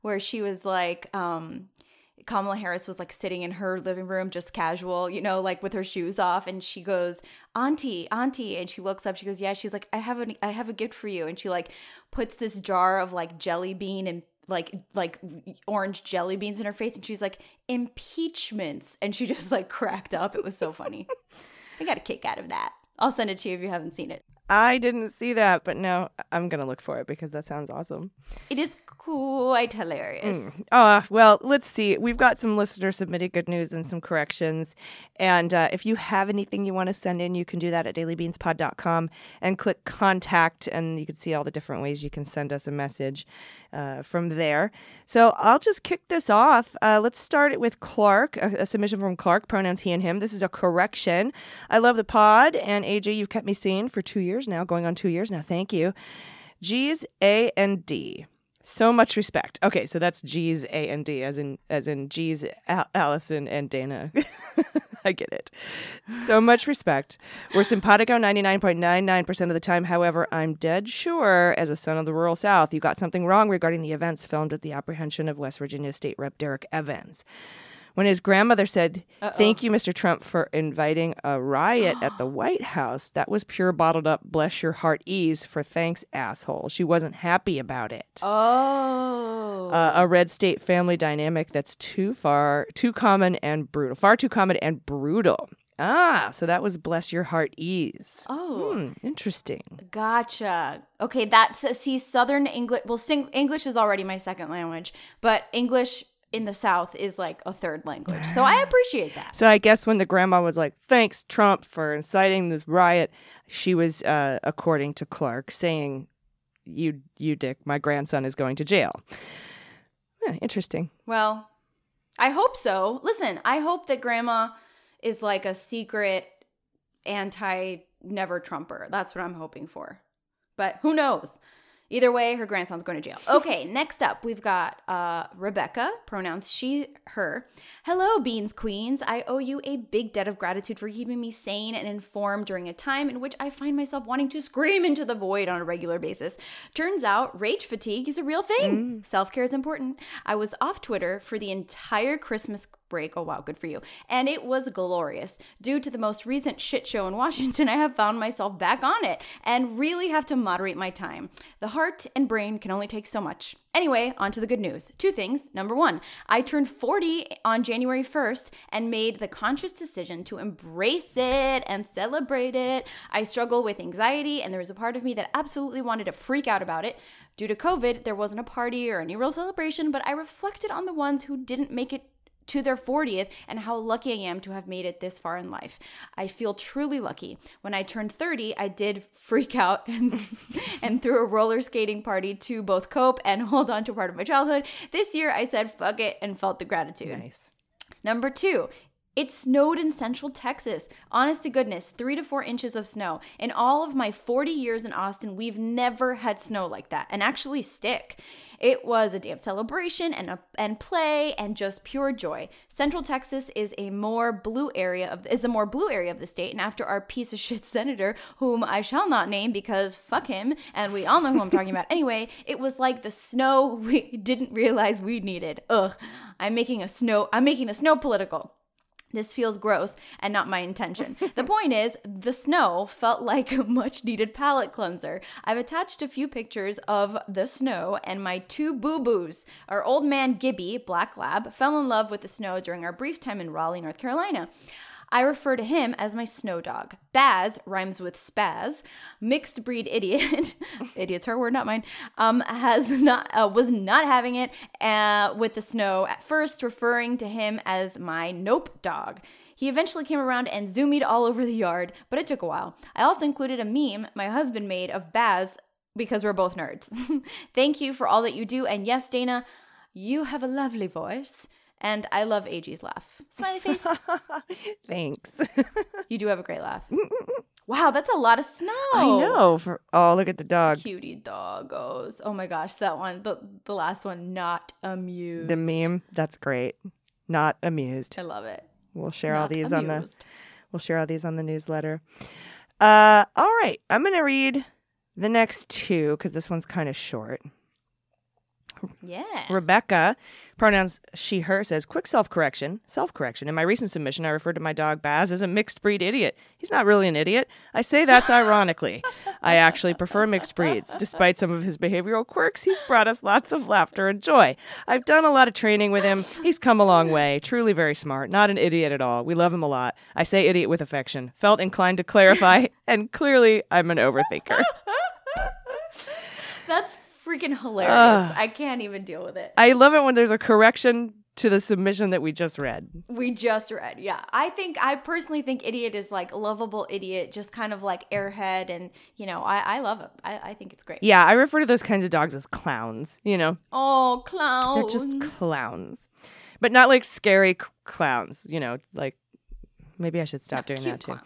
where she was like, um, Kamala Harris was like sitting in her living room, just casual, you know, like with her shoes off, and she goes, "Auntie, Auntie," and she looks up. She goes, "Yeah." She's like, "I have a, I have a gift for you," and she like puts this jar of like jelly bean and like like orange jelly beans in her face, and she's like, "Impeachments," and she just like cracked up. It was so funny. I got a kick out of that. I'll send it to you if you haven't seen it. I didn't see that, but now I'm gonna look for it because that sounds awesome. It is quite hilarious. Mm. Uh, well, let's see. We've got some listener submitted good news and some corrections. And uh, if you have anything you want to send in, you can do that at dailybeanspod.com and click contact, and you can see all the different ways you can send us a message uh, from there. So I'll just kick this off. Uh, let's start it with Clark, a, a submission from Clark, pronouns he and him. This is a correction. I love the pod, and AG, you've kept me sane for two years now, going on two years now. Thank you. G's A and D. So much respect. Okay, so that's G's A and D, as in as in G's Al- Allison and Dana. I get it. So much respect. We're simpatico 99.99% of the time. However, I'm dead sure, as a son of the rural South, you got something wrong regarding the events filmed at the apprehension of West Virginia State Rep Derek Evans. When his grandmother said, Thank you, Mr. Trump, for inviting a riot at the White House, that was pure bottled up, bless your heart ease for thanks, asshole. She wasn't happy about it Oh. uh, a red state family dynamic that's too far, too common and brutal, far too common and brutal. Ah, so that was bless your heart ease. oh. Hmm, interesting. Gotcha. Okay, that's see Southern English. Well, sing, English is already my second language, but English in the South is like a third language. So I appreciate that. So I guess when the grandma was like, "Thanks, Trump, for inciting this riot," she was, uh, according to Clark, saying, "You, you dick, my grandson is going to jail." Yeah, interesting. Well, I hope so. Listen, I hope that Grandma is like a secret anti never Trumper. That's what I'm hoping for. But who knows? Either way, her grandson's going to jail. Okay, next up, we've got uh, Rebecca, pronouns she, her. Hello, Beans Queens. I owe you a big debt of gratitude for keeping me sane and informed during a time in which I find myself wanting to scream into the void on a regular basis. Turns out, rage fatigue is a real thing. Self care is important. I was off Twitter for the entire Christmas break. Oh, wow, good for you. And it was glorious. Due to the most recent shit show in Washington, I have found myself back on it and really have to moderate my time. The heart and brain can only take so much. Anyway, on to the good news. Two things. Number one, I turned 40 on January 1st and made the conscious decision to embrace it and celebrate it. I struggle with anxiety, and there was a part of me that absolutely wanted to freak out about it. Due to COVID, there wasn't a party or any real celebration, but I reflected on the ones who didn't make it to their 40th and how lucky I am to have made it this far in life. I feel truly lucky. When I turned 30, I did freak out and, and threw a roller skating party to both cope and hold on to part of my childhood. This year, I said fuck it and felt the gratitude. Nice. Number two, it snowed in central Texas. Honest to goodness, three to four inches of snow. In all of my 40 years in Austin, we've never had snow like that and actually stick. It was a day of celebration and a, and play and just pure joy. Central Texas is a more blue area of is a more blue area of the state, and after our piece of shit senator, whom I shall not name because fuck him, and we all know who I'm talking about anyway, it was like the snow we didn't realize we needed. Ugh, I'm making a snow. I'm making the snow political. This feels gross and not my intention. the point is, the snow felt like a much needed palate cleanser. I've attached a few pictures of the snow and my two boo boos. Our old man Gibby, Black Lab, fell in love with the snow during our brief time in Raleigh, North Carolina. I refer to him as my snow dog. Baz rhymes with spaz. Mixed breed idiot, idiot's her word, not mine. Um, has not uh, was not having it uh, with the snow at first, referring to him as my nope dog. He eventually came around and zoomed all over the yard, but it took a while. I also included a meme my husband made of Baz because we're both nerds. Thank you for all that you do, and yes, Dana, you have a lovely voice. And I love AG's laugh. Smiley face. Thanks. You do have a great laugh. Wow, that's a lot of snow. I know. For oh, look at the dog. Cutie doggos. Oh my gosh, that one, the, the last one, not amused. The meme. That's great. Not amused. I love it. We'll share all Not these on the we'll share all these on the newsletter. Uh all right. I'm gonna read the next two because this one's kind of short. Yeah. Rebecca, pronouns she, her, says, quick self correction. Self correction. In my recent submission, I referred to my dog Baz as a mixed breed idiot. He's not really an idiot. I say that's ironically. I actually prefer mixed breeds. Despite some of his behavioral quirks, he's brought us lots of laughter and joy. I've done a lot of training with him. He's come a long way. Truly very smart. Not an idiot at all. We love him a lot. I say idiot with affection. Felt inclined to clarify, and clearly I'm an overthinker. That's freaking hilarious. I can't even deal with it. I love it when there's a correction to the submission that we just read. We just read. Yeah. I think, I personally think idiot is like lovable idiot, just kind of like airhead. And, you know, I, I love it. I, I think it's great. Yeah, I refer to those kinds of dogs as clowns, you know? Oh, clowns. They're just clowns. But not like scary c- clowns, you know, like maybe I should stop doing that too.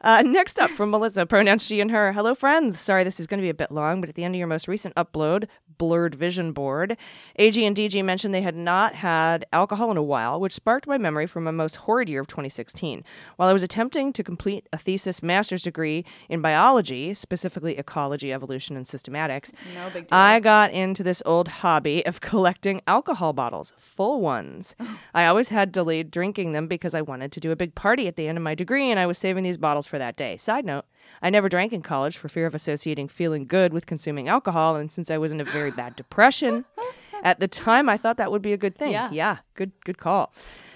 Uh, next up from Melissa, pronouns she and her. Hello, friends. Sorry, this is going to be a bit long, but at the end of your most recent upload, Blurred Vision Board, AG and DG mentioned they had not had alcohol in a while, which sparked my memory from my most horrid year of 2016. While I was attempting to complete a thesis master's degree in biology, specifically ecology, evolution, and systematics, No big deal. I got into this old hobby of collecting alcohol bottles, full ones. I always had delayed drinking them because I wanted to do a big party at the end of my degree and I was saving these bottles for that day. Side note, I never drank in college for fear of associating feeling good with consuming alcohol and since I was in a very bad depression at the time I thought that would be a good thing. Yeah. yeah good good call.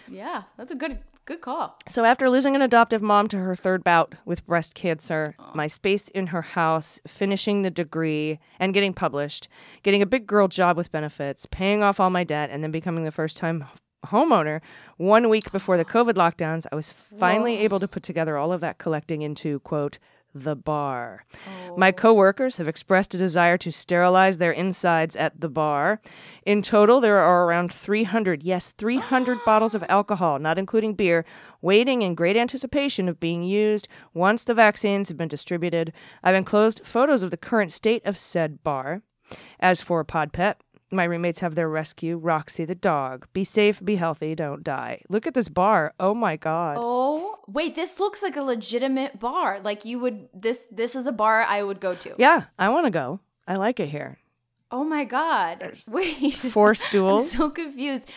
yeah. That's a good, good call. So after losing an adoptive mom to her third bout with breast cancer, my space in her house, finishing the degree and getting published, getting a big girl job with benefits, paying off all my debt, and then becoming the first time homeowner one week before the COVID lockdowns, I was finally able to put together all of that collecting into quote the bar. My oh. coworkers have expressed a desire to sterilize their insides at the bar. In total, there are around 300, yes, 300 bottles of alcohol, not including beer, waiting in great anticipation of being used once the vaccines have been distributed. I've enclosed photos of the current state of said bar. As for Pod Pet, my roommates have their rescue, Roxy the dog. Be safe, be healthy, don't die. Look at this bar. Oh my god. Oh, wait, this looks like a legitimate bar. Like you would, this, this is a bar I would go to. Yeah, I want to go. I like it here. Oh my God. Wait. Four I'm stools. so confused.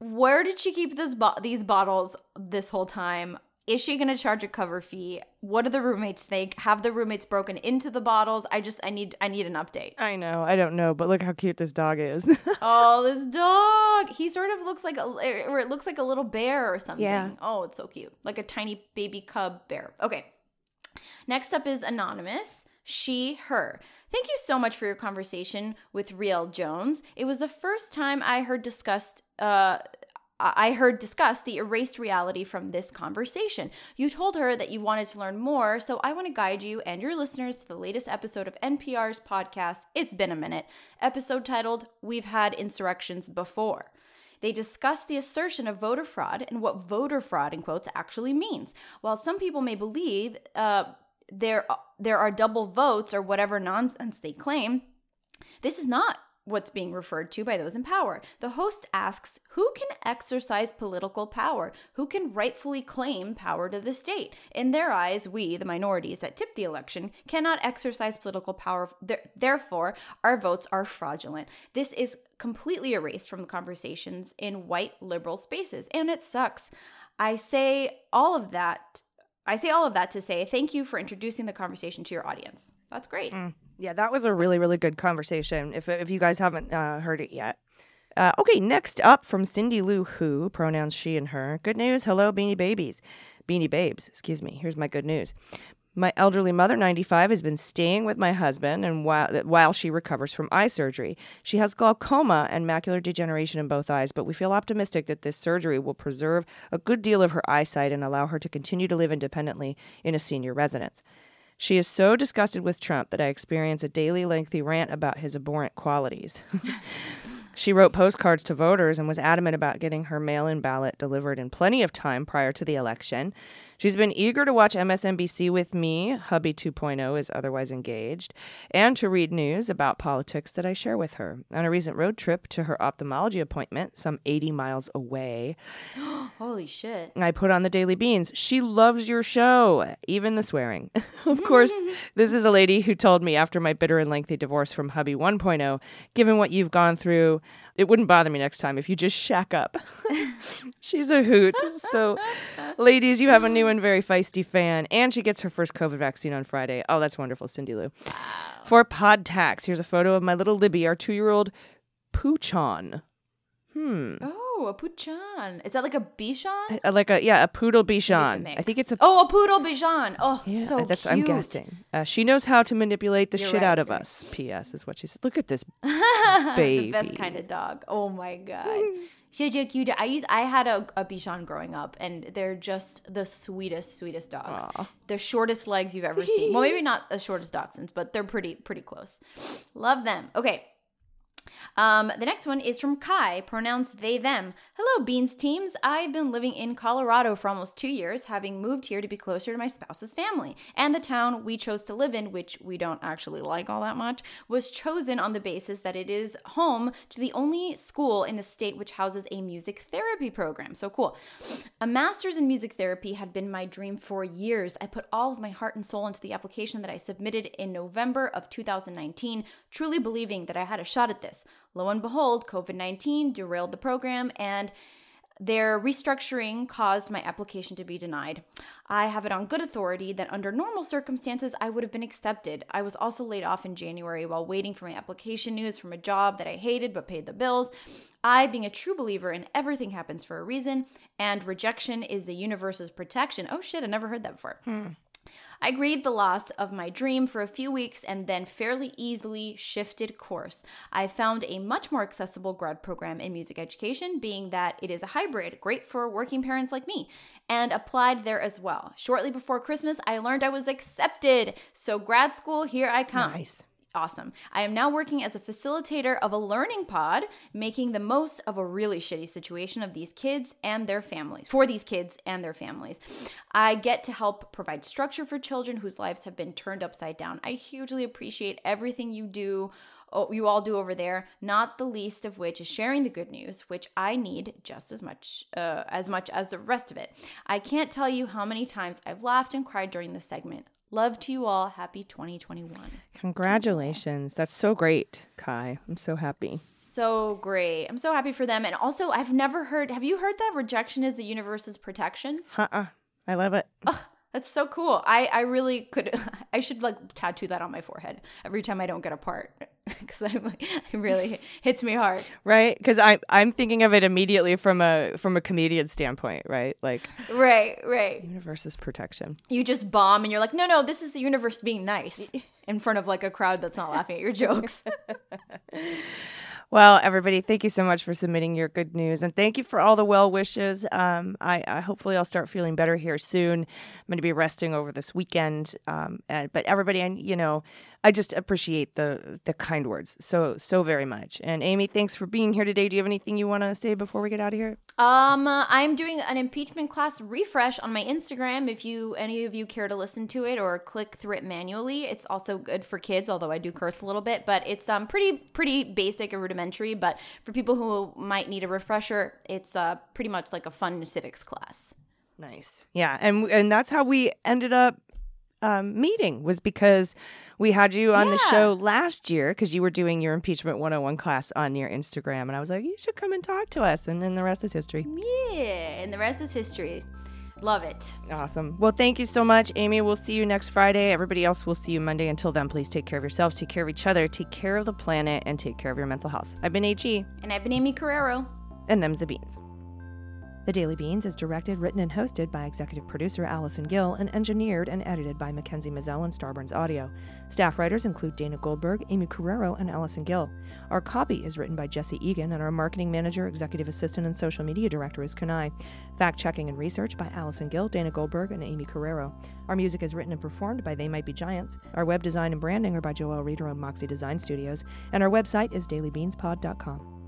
Where did she keep this bo- these bottles this whole time? Is she going to charge a cover fee? What do the roommates think? Have the roommates broken into the bottles? I just I need I need an update. I know. I don't know, but look how cute this dog is. oh, this dog. He sort of looks like a or it looks like a little bear or something. Yeah. Oh, it's so cute. Like a tiny baby cub bear. Okay. Next up is Anonymous. She, her. Thank you so much for your conversation with Riel Jones. It was the first time I heard discussed uh I heard discussed the erased reality from this conversation. You told her that you wanted to learn more, so I want to guide you and your listeners to the latest episode of NPR's podcast, It's Been a Minute, episode titled We've Had Insurrections Before. They discuss the assertion of voter fraud and what voter fraud, in quotes, actually means. While some people may believe uh, there, there are double votes or whatever nonsense they claim, this is not what's being referred to by those in power. The host asks who can exercise political power? Who can rightfully claim power to the state? In their eyes, we, the minorities that tipped the election, cannot exercise political power. Therefore, our votes are fraudulent. This is completely erased from the conversations in white liberal spaces, and it sucks. I say all of that. I say all of that to say thank you for introducing the conversation to your audience. That's great. yeah, that was a really, really good conversation. If if you guys haven't uh, heard it yet. Uh, okay, next up from Cindy Lou Who, pronouns she and her. Good news. Hello, Beanie Babies. Beanie Babes, excuse me. Here's my good news. My elderly mother, 95, has been staying with my husband and while, while she recovers from eye surgery. She has glaucoma and macular degeneration in both eyes, but we feel optimistic that this surgery will preserve a good deal of her eyesight and allow her to continue to live independently in a senior residence. She is so disgusted with Trump that I experience a daily lengthy rant about his abhorrent qualities. she wrote postcards to voters and was adamant about getting her mail in ballot delivered in plenty of time prior to the election. She's been eager to watch MSNBC with me, hubby 2.0 is otherwise engaged, and to read news about politics that I share with her. On a recent road trip to her ophthalmology appointment, some 80 miles away, Holy shit. I put on the Daily Beans. She loves your show, even the swearing. of course, this is a lady who told me after my bitter and lengthy divorce from hubby 1.0, given what you've gone through, it wouldn't bother me next time if you just shack up. She's a hoot. So, ladies, you have a new and very feisty fan, and she gets her first COVID vaccine on Friday. Oh, that's wonderful, Cindy Lou. For Pod Tax, here's a photo of my little Libby, our two year old Poochon. Hmm. Oh, a Poochon. Is that like a Bichon? Uh, Like a yeah, a poodle bichon. I mix. think it's a oh, a poodle Bichon. Oh, yeah, so that's cute. I'm guessing. Uh, she knows how to manipulate the You're shit right, out of you're us. P.S. is what she said. Look at this baby. the best kind of dog. Oh my god. She's so cute. I used I had a, a Bichon growing up, and they're just the sweetest, sweetest dogs. The shortest legs you've ever seen. well, maybe not the shortest dachshunds, but they're pretty pretty close. Love them. Okay. Um, the next one is from Kai, pronouns they, them. Hello, Beans teams. I've been living in Colorado for almost two years, having moved here to be closer to my spouse's family. And the town we chose to live in, which we don't actually like all that much, was chosen on the basis that it is home to the only school in the state which houses a music therapy program. So cool. A master's in music therapy had been my dream for years. I put all of my heart and soul into the application that I submitted in November of 2019, truly believing that I had a shot at this. Lo and behold, COVID 19 derailed the program and their restructuring caused my application to be denied. I have it on good authority that under normal circumstances I would have been accepted. I was also laid off in January while waiting for my application news from a job that I hated but paid the bills. I, being a true believer in everything happens for a reason, and rejection is the universe's protection. Oh shit, I never heard that before. Hmm. I grieved the loss of my dream for a few weeks and then fairly easily shifted course. I found a much more accessible grad program in music education, being that it is a hybrid, great for working parents like me, and applied there as well. Shortly before Christmas, I learned I was accepted. So, grad school, here I come. nice. Awesome. I am now working as a facilitator of a learning pod, making the most of a really shitty situation of these kids and their families, for these kids and their families. I get to help provide structure for children whose lives have been turned upside down. I hugely appreciate everything you do. You all do over there, not the least of which is sharing the good news, which I need just as much uh, as much as the rest of it. I can't tell you how many times I've laughed and cried during this segment. Love to you all. Happy 2021. Congratulations. That's so great, Kai. I'm so happy. So great. I'm so happy for them. And also, I've never heard, have you heard that rejection is the universe's protection? Uh-uh. I love it. That's so cool. I, I really could, I should like tattoo that on my forehead every time I don't get a part because I'm like, it really hits me hard. Right? Because I'm I'm thinking of it immediately from a from a comedian standpoint, right? Like Right, right. universe's protection. You just bomb and you're like, no, no, this is the universe being nice in front of like a crowd that's not laughing at your jokes. Well, everybody, thank you so much for submitting your good news, and thank you for all the well wishes. Um, I, I hopefully I'll start feeling better here soon. I'm going to be resting over this weekend, um, and, but everybody, I you know, I just appreciate the the kind words so so very much. And Aimee, thanks for being here today. Do you have anything you want to say before we get out of here? Um, uh, I'm doing an impeachment class refresh on my Instagram. If you any of you care to listen to it or click through it manually, it's also good for kids. Although I do curse a little bit, but it's um pretty pretty basic and rudimentary. But for people who might need a refresher, it's uh pretty much like a fun civics class. Nice. Yeah, and and that's how we ended up um, meeting was because we had you on the show last year because you were doing your impeachment 101 class on your Instagram, and I was like, you should come and talk to us, and then the rest is history. Yeah, and the rest is history. Love it. Awesome. Well, thank you so much, Aimee. We'll see you next Friday. Everybody else, we'll see you Monday. Until then, please take care of yourselves, take care of each other, take care of the planet, and take care of your mental health. I've been AG, And I've been Aimee Carrero. and them's the beans. The Daily Beans is directed, written, and hosted by executive producer Allison Gill and engineered and edited by Mackenzie Mazzell and Starburns Audio. Staff writers include Dana Goldberg, Aimee Carrero, and Allison Gill. Our copy is written by Jesse Egan, and our marketing manager, executive assistant, and social media director is Kanai. Fact checking and research by Allison Gill, Dana Goldberg, and Aimee Carrero. Our music is written and performed by They Might Be Giants. Our web design and branding are by Joel Reeder and Moxie Design Studios, and our website is dailybeanspod.com.